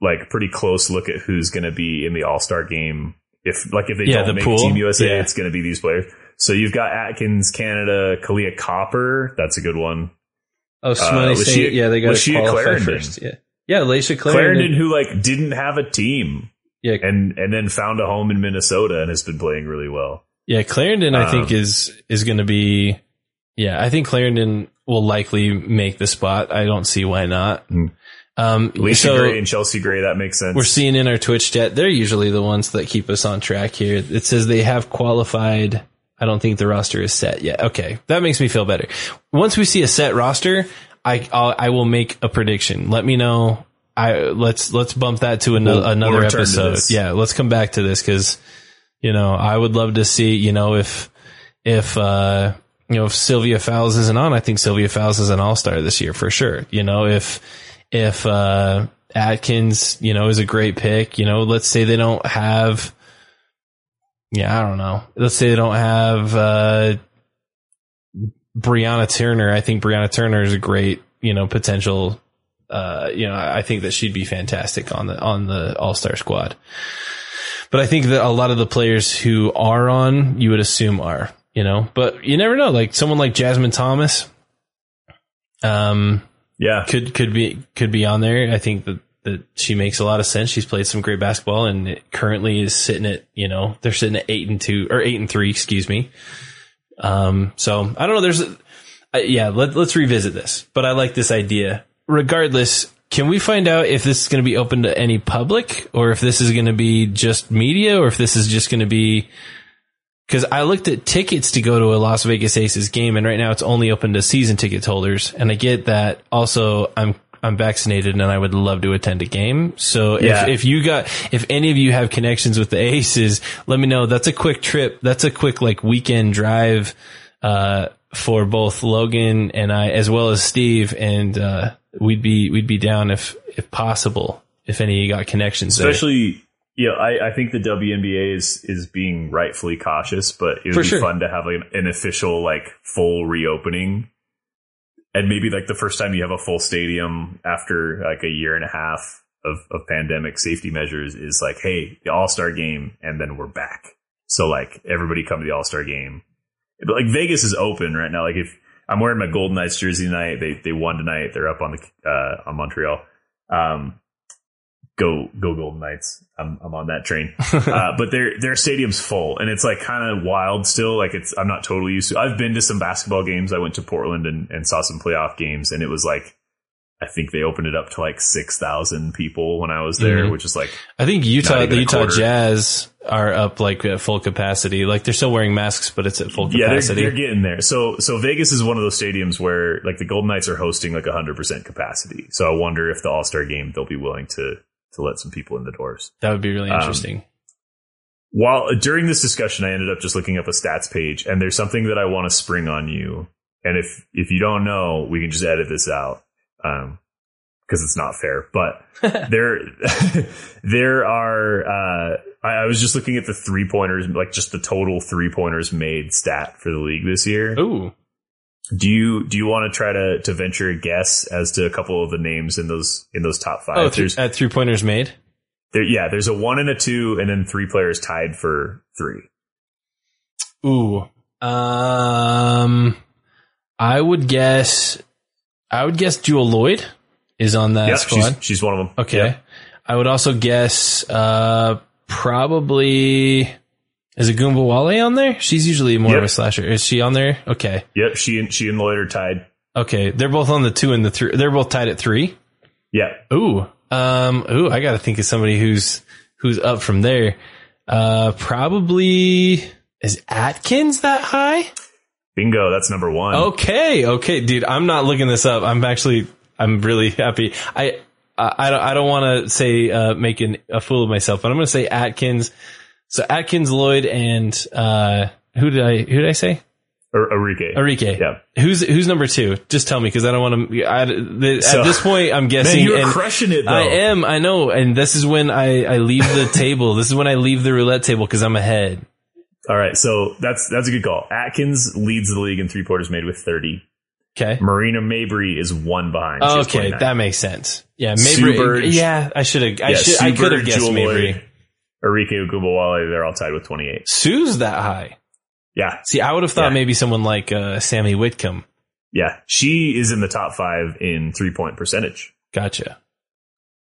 like pretty close look at who's going to be in the All Star game. If like if they Yeah, don't the make pool. Team USA, Yeah. it's going to be these players. So you've got Atkins, Canada, Kahleah Copper. That's a good one. Oh, Smoney uh, saying, yeah, they got to qualify Clarendon? first. Yeah, yeah, Layshia Clarendon, Clarendon. who like didn't have a team yeah, and and then found a home in Minnesota and has been playing really well. yeah, Clarendon. I think Um, is is going to be. Yeah, I think Clarendon will likely make the spot. I don't see why not. Hmm. Um, Allisha so- Gray and Chelsea Gray, that makes sense. We're seeing in our Twitch chat, they're usually the ones that keep us on track here. It says they have qualified. I don't think the roster is set yet. Okay. That makes me feel better. Once we see a set roster, I, I'll, I will make a prediction. Let me know. I, let's, let's bump that to another, We'll- another we'll episode. Yeah. Let's come back to this because, you know, I would love to see, you know, if, if, uh, you know, if Sylvia Fowles isn't on, I think Sylvia Fowles is an all-star this year for sure. You know, if, if, uh, Atkins, you know, is a great pick, you know, let's say they don't have, yeah, I don't know. Let's say they don't have, uh, Brianna Turner. I think Brianna Turner is a great, you know, potential, uh, you know, I think that she'd be fantastic on the, on the all-star squad. But I think that a lot of the players who are on, you would assume are, you know, but you never know. Like someone like Jasmine Thomas, um, yeah, could could be could be on there. I think that that she makes a lot of sense. She's played some great basketball and currently is sitting at you know they're sitting at eight and two or eight and three, excuse me. Um, so I don't know. There's, uh, yeah. Let, let's revisit this. But I like this idea. Regardless, can we find out if this is going to be open to any public or if this is going to be just media or if this is just going to be because I looked at tickets to go to a Las Vegas Aces game, and right now it's only open to season ticket holders. And I get that. Also, I'm I'm vaccinated, and I would love to attend a game. So Yeah. if if you got if any of you have connections with the Aces, let me know. That's a quick trip. That's a quick like weekend drive uh, for both Logan and I, as well as Steve, and uh, we'd be we'd be down if if possible. If any of you got connections. Especially, you know, I, I think the WNBA is is being rightfully cautious, but it would For be sure. fun to have like an, an official like full reopening, and maybe like the first time you have a full stadium after like a year and a half of of pandemic safety measures is like, hey, the All Star game, and then we're back. So like everybody come to the All Star game. But like Vegas is open right now. Like if I'm wearing my Golden Knights jersey tonight, they they won tonight. They're up on the uh, on Montreal. Um, go go Golden Knights. I'm I'm on that train. uh, but their their stadium's full, and it's like kind of wild still. Like it's I'm not totally used to. I've been to some basketball games. I went to Portland and, and saw some playoff games, and it was like I think they opened it up to like six thousand people when I was there, Mhm. which is like I think Utah, the Utah. Jazz are up like at full capacity. Like they're still wearing masks, but it's at full yeah, they're, capacity. they're getting there. So so Vegas is one of those stadiums where like the Golden Knights are hosting like hundred percent capacity. So I wonder if the All Star game they'll be willing to to let some people in the doors. that would be really Um, interesting. while during this discussion, I ended up just looking up a stats page, and there's something that I want to spring on you. And if if you don't know, we can just edit this out because it's not fair. But there there are. Uh, I, I was just looking at the three pointers, like just the total three pointers made stat for the league this year. Ooh, Do you do you want to try to to venture a guess as to a couple of the names in those in those top five? oh, th- at three pointers made. there, yeah, there's a one and a two, and then three players tied for three. Ooh, um, I would guess, I would guess Jewell Loyd is on that Yep, squad. she's, she's one of them. Okay. Yep. I would also guess uh probably is it Ogunbowale on there? She's usually more of a slasher. Is she on there? Okay. Yep, she and she and Loyd are tied. Okay. They're both on the two and the three. They're both tied at three. Yeah, Ooh. Um ooh, I gotta think of somebody who's who's up from there. Uh probably is Atkins that high? bingo. That's number one. Okay, okay, dude. I'm not looking this up. I'm actually, I'm really happy. I, I, I don't, I don't want to say uh, making a fool of myself, but I'm going to say Atkins. So Atkins, Loyd, and uh, who did I, who did I say? Arike. Arike. Yeah. Who's who's number two? Just tell me because I don't want to. I, the, So- at this point, I'm Man, guessing. you're and crushing it though. I am. I know. And this is when I I leave the table. This is when I leave the roulette table because I'm ahead. All right, so that's that's a good call. Atkins leads the league in three pointers made with 30. Okay. Marina Mabrey is one behind. Okay, that makes sense. Yeah, Mabrey. Yeah, I should have. I Yeah, should. I could have guessed Jewell Mabrey. Loyd, Arike Ogunbowale, they're all tied with 28. Sue's that high. Yeah, See, I would have thought Yeah. maybe someone like uh, Sammy Whitcomb. yeah. She is in the top five in three point percentage. Gotcha.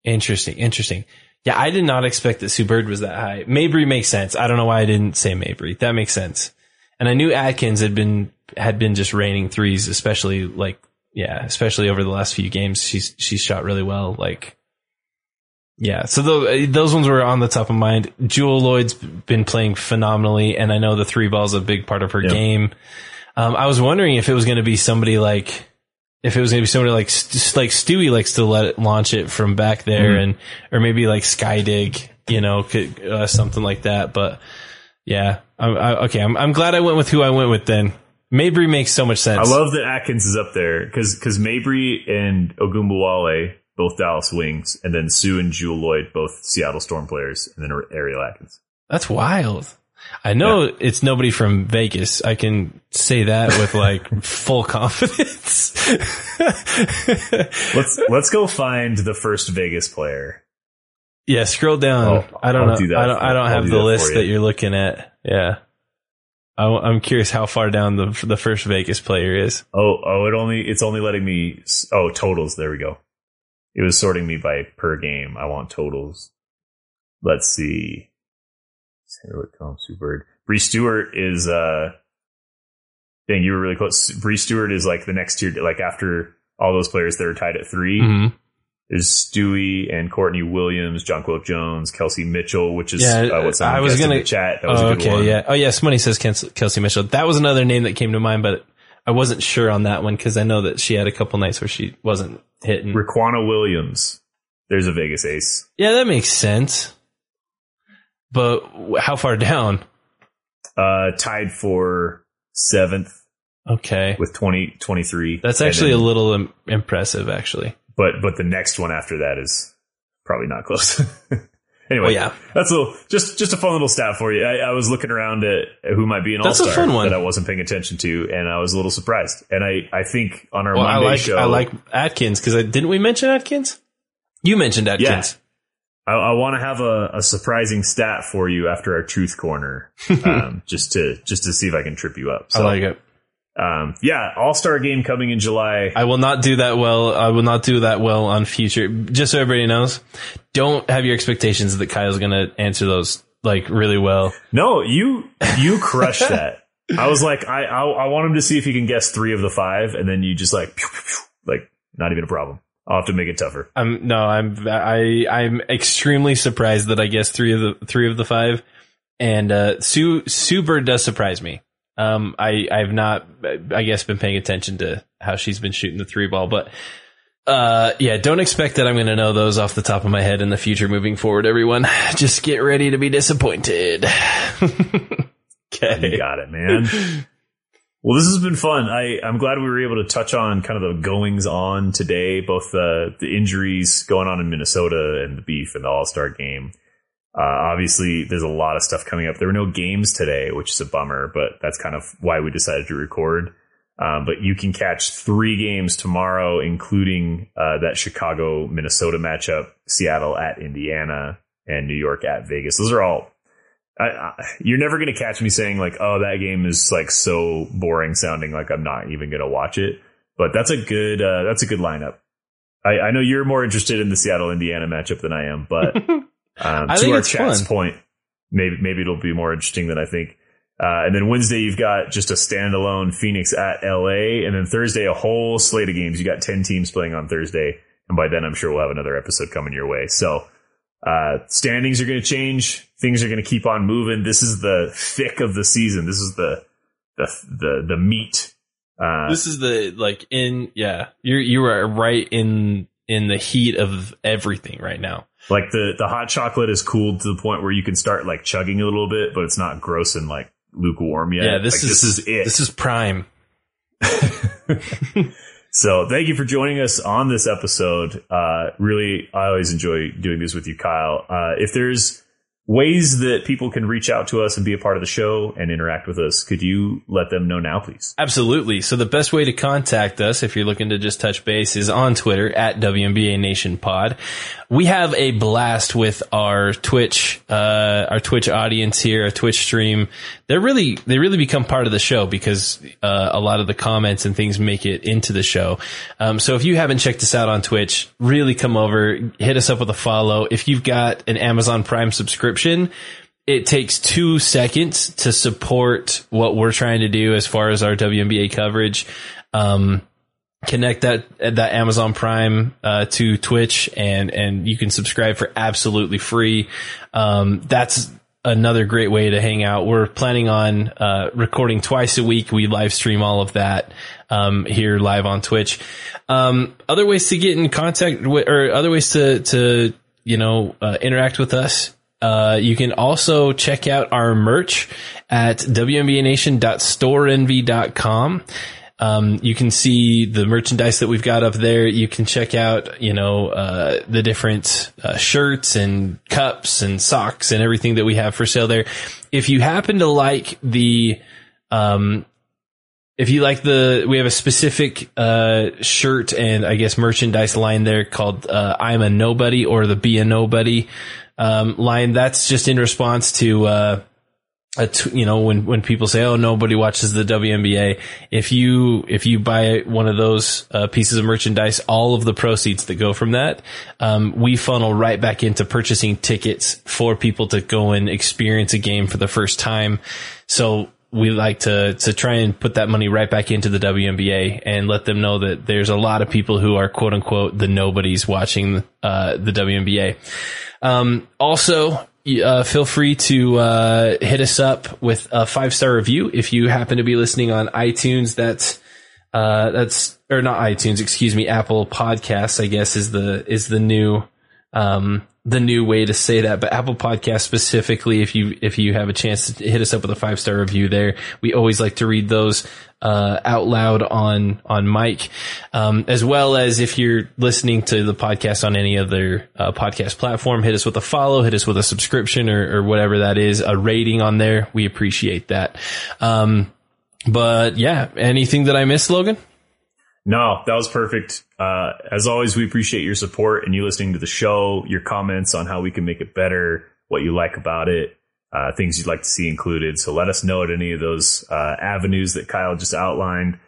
Interesting. Interesting. Yeah, I did not expect that Sue Bird was that high. Mabrey makes sense. I don't know why I didn't say Mabrey. That makes sense. And I knew Atkins had been had been just raining threes, especially like yeah, especially over the last few games. She's she's shot really well. Like yeah, so those those ones were on the top of mind. Jewell Loyd's been playing phenomenally, and I know the three ball's a big part of her Yeah. game. Um, I was wondering if it was going to be somebody like if it was going to be somebody like like Stewie likes to let it launch it from back there, Mhm. and or maybe like Skydig, you know, could, uh, something like that. But yeah, I, I, okay, I'm I'm glad I went with who I went with. Then Mabrey makes so much sense. I love that Atkins is up there because because Mabrey and Ogunbowale both Dallas Wings, and then Sue and Jewell Loyd both Seattle Storm players, and then Ariel Atkins. That's wild. I know it's nobody from Vegas. I can say that with like full confidence. Let's let's go find the first Vegas player. yeah, scroll down. Oh, I don't know. do I don't. for- I don't have do the that list you. that you're looking at. Yeah. I, am curious how far down the the first Vegas player is. Oh oh, it only it's only letting me oh totals. There we go. It was sorting me by per game. I want totals. Let's see. Sarah Whitcomb, Sue Bird. Bree Stewart is uh dang, you were really close. Bree Stewart is like the next tier like after all those players that are tied at 3 Mhm. There's Stewie and Courtney Williams, Jonquel Jones, Kelsey Mitchell, which is Yeah, uh, what someone I was gonna- chat. That was Oh, a good okay, one. yeah. Oh, yes. Money says Kelsey Mitchell. That was another name that came to mind, but I wasn't sure on that one because I know that she had a couple nights where she wasn't hitting. Riquna Williams. There's a Vegas ace. Yeah, that makes sense. But how far down? Uh, tied for seventh Okay. with 20, 23. That's actually then- a little Im- impressive, actually. but but the next one after that is probably not close. anyway, Well, yeah. that's a little, just just a fun little stat for you. I, I was looking around at who might be an all That's a star fun that I wasn't paying attention to, and I was a little surprised. And I I think on our Well, I Monday like show, I like Atkins because didn't we mention Atkins? You mentioned Atkins. I, I want to have a, a surprising stat for you after our truth corner, um, just to just to see if I can trip you up. I like it. Um, yeah, All Star game coming in July. I will not do that well. I will not do that well on future. Just so everybody knows, don't have your expectations that Kyle's going to answer those like really well. No, you you crushed that. I was like, I, I I want him to see if he can guess three of the five, and then you just like, pew, pew, pew, like not even a problem. I'll have to make it tougher. I'm no, I'm I I'm extremely surprised that I guessed three of the three of the five, and uh, Sue Sue Bird does surprise me. Um, I I've not I guess been paying attention to how she's been shooting the three ball, but uh, yeah, don't expect that I'm going to know those off the top of my head in the future moving forward. Everyone, just get ready to be disappointed. You okay. got it, man. Well, this has been fun. I, I'm glad we were able to touch on kind of the goings on today, both the, the injuries going on in Minnesota and the beef and the All Star game. Uh, obviously, there's a lot of stuff coming up. There were no games today, which is a bummer, but that's kind of why we decided to record. Um, but you can catch three games tomorrow, including uh, that Chicago Minnesota matchup, Seattle at Indiana, and New York at Vegas. Those are all I, I, you're never going to catch me saying like, "Oh, that game is like so boring sounding like I'm not even going to watch it." But that's a good uh, that's a good lineup. I, I know you're more interested in the Seattle Indiana matchup than I am, but um, I to think our it's chat's fun. point, maybe maybe it'll be more interesting than I think. Uh, and then Wednesday you've got just a standalone Phoenix at LA, and then Thursday a whole slate of games. You got ten teams playing on Thursday, and by then I'm sure we'll have another episode coming your way. So uh, standings are going to change. Things are going to keep on moving. This is the thick of the season. This is the the the the meat. Uh, This is the like in yeah. You're you are right in in the heat of everything right now. like the the hot chocolate is cooled to the point where you can start like chugging a little bit, but it's not gross and like lukewarm yet. Yeah, this Like, is this is it. This is prime. So thank you for joining us on this episode. Uh, really, I always enjoy doing this with you, Kyle. Uh, if there's ways that people can reach out to us and be a part of the show and interact with us, could you let them know now, please? Absolutely. So the best way to contact us, if you're looking to just touch base, is on Twitter at WNBA Nation Pod. We have a blast with our Twitch, uh, our Twitch audience here, our Twitch stream. They're really, they really become part of the show because, uh, a lot of the comments and things make it into the show. Um, so if you haven't checked us out on Twitch, really come over, hit us up with a follow. If you've got an Amazon Prime subscription, it takes two seconds to support what we're trying to do as far as our WNBA coverage. Um, connect that that Amazon Prime uh, to Twitch, and and you can subscribe for absolutely free. Um, that's another great way to hang out. We're planning on uh, recording twice a week. We live stream all of that um, here live on Twitch. Um, other ways to get in contact with, or other ways to to you know uh, interact with us. Uh, you can also check out our merch at WNBANation.storeenvy.com. Um, you can see the merchandise that we've got up there. You can check out, you know, uh, the different uh, shirts and cups and socks and everything that we have for sale there. If you happen to like the, um, if you like the, we have a specific uh, shirt and I guess merchandise line there called uh, "I'm a Nobody" or the "Be a Nobody" um, line. That's just in response to. Uh, you know when when people say oh nobody watches the WNBA if you if you buy one of those uh, pieces of merchandise all of the proceeds that go from that um, we funnel right back into purchasing tickets for people to go and experience a game for the first time so we like to to try and put that money right back into the WNBA and let them know that there's a lot of people who are quote unquote the nobodies watching uh, the WNBA. Um, also, uh, feel free to uh, hit us up with a five star review if you happen to be listening on iTunes. That's uh, that's or not iTunes, excuse me, Apple Podcasts. I guess is the is the new um, the new way to say that. But Apple Podcast specifically, if you if you have a chance to hit us up with a five star review there, we always like to read those uh, out loud on on mic, um, as well as if you're listening to the podcast on any other uh, podcast platform, hit us with a follow, hit us with a subscription or, or whatever that is, a rating on there. We appreciate that. Um, but yeah, anything that I missed, Logan? No, that was perfect. Uh, as always, we appreciate your support and you listening to the show, your comments on how we can make it better, what you like about it, uh, things you'd like to see included. So let us know at any of those uh, avenues that Kyle just outlined.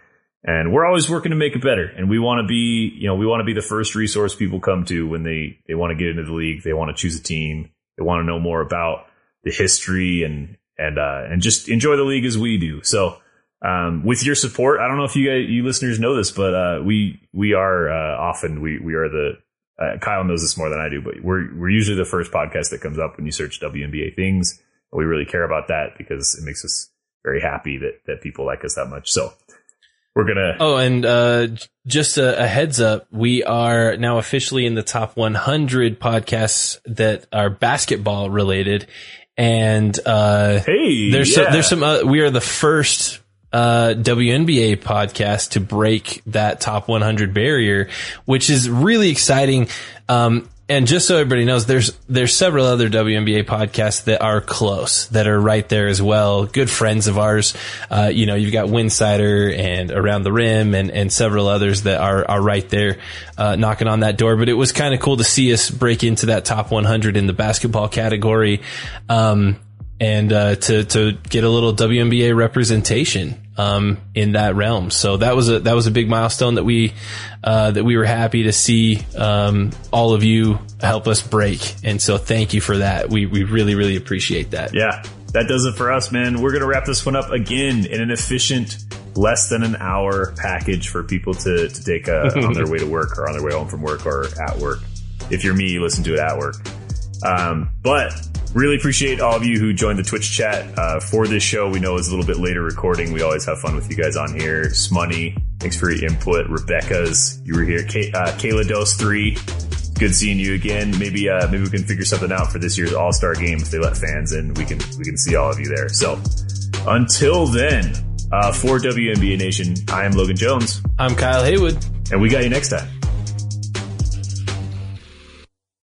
And we're always working to make it better. And we want to be, you know, we want to be the first resource people come to when they, they want to get into the league. They want to choose a team. They want to know more about the history and, and, uh, and just enjoy the league as we do. So, um, with your support, I don't know if you guys, you listeners know this, but uh, we we are uh, often we we are the uh, Kyle knows this more than I do, but we're we're usually the first podcast that comes up when you search WNBA things. We really care about that because it makes us very happy that that people like us that much. So we're gonna. Oh, and uh, just a, a heads up, we are now officially in the top 100 podcasts that are basketball related. And uh, hey, there's yeah. some, there's some. Uh, we are the first uh, WNBA podcast to break that top 100 barrier, which is really exciting. Um, and just so everybody knows, there's there's several other WNBA podcasts that are close, that are right there as well. Good friends of ours. Uh, you know, you've got Winsider and Around the Rim and, and several others that are are right there, uh, knocking on that door. But it was kind of cool to see us break into that top 100 in the basketball category. Um, and uh, to to get a little WNBA representation um, in that realm. So that was a that was a big milestone that we uh, that we were happy to see um, all of you help us break. And so thank you for that. We we really really appreciate that. Yeah, that does it for us, man. We're gonna wrap this one up again in an efficient. Less than an hour package for people to, to take uh, on their way to work or on their way home from work or at work. If you're me, you listen to it at work. Um, but really appreciate all of you who joined the Twitch chat uh, for this show. We know it's a little bit later recording. We always have fun with you guys on here. Smoney, thanks for your input. Rebecca's, you were here. Kay, uh, Kayla Dose three, good seeing you again. Maybe uh, maybe we can figure something out for this year's All Star game if they let fans in. We can we can see all of you there. So until then, uh, for WNBA Nation, I am Logan Jones, I'm Kyle Haywood. and we got you next time.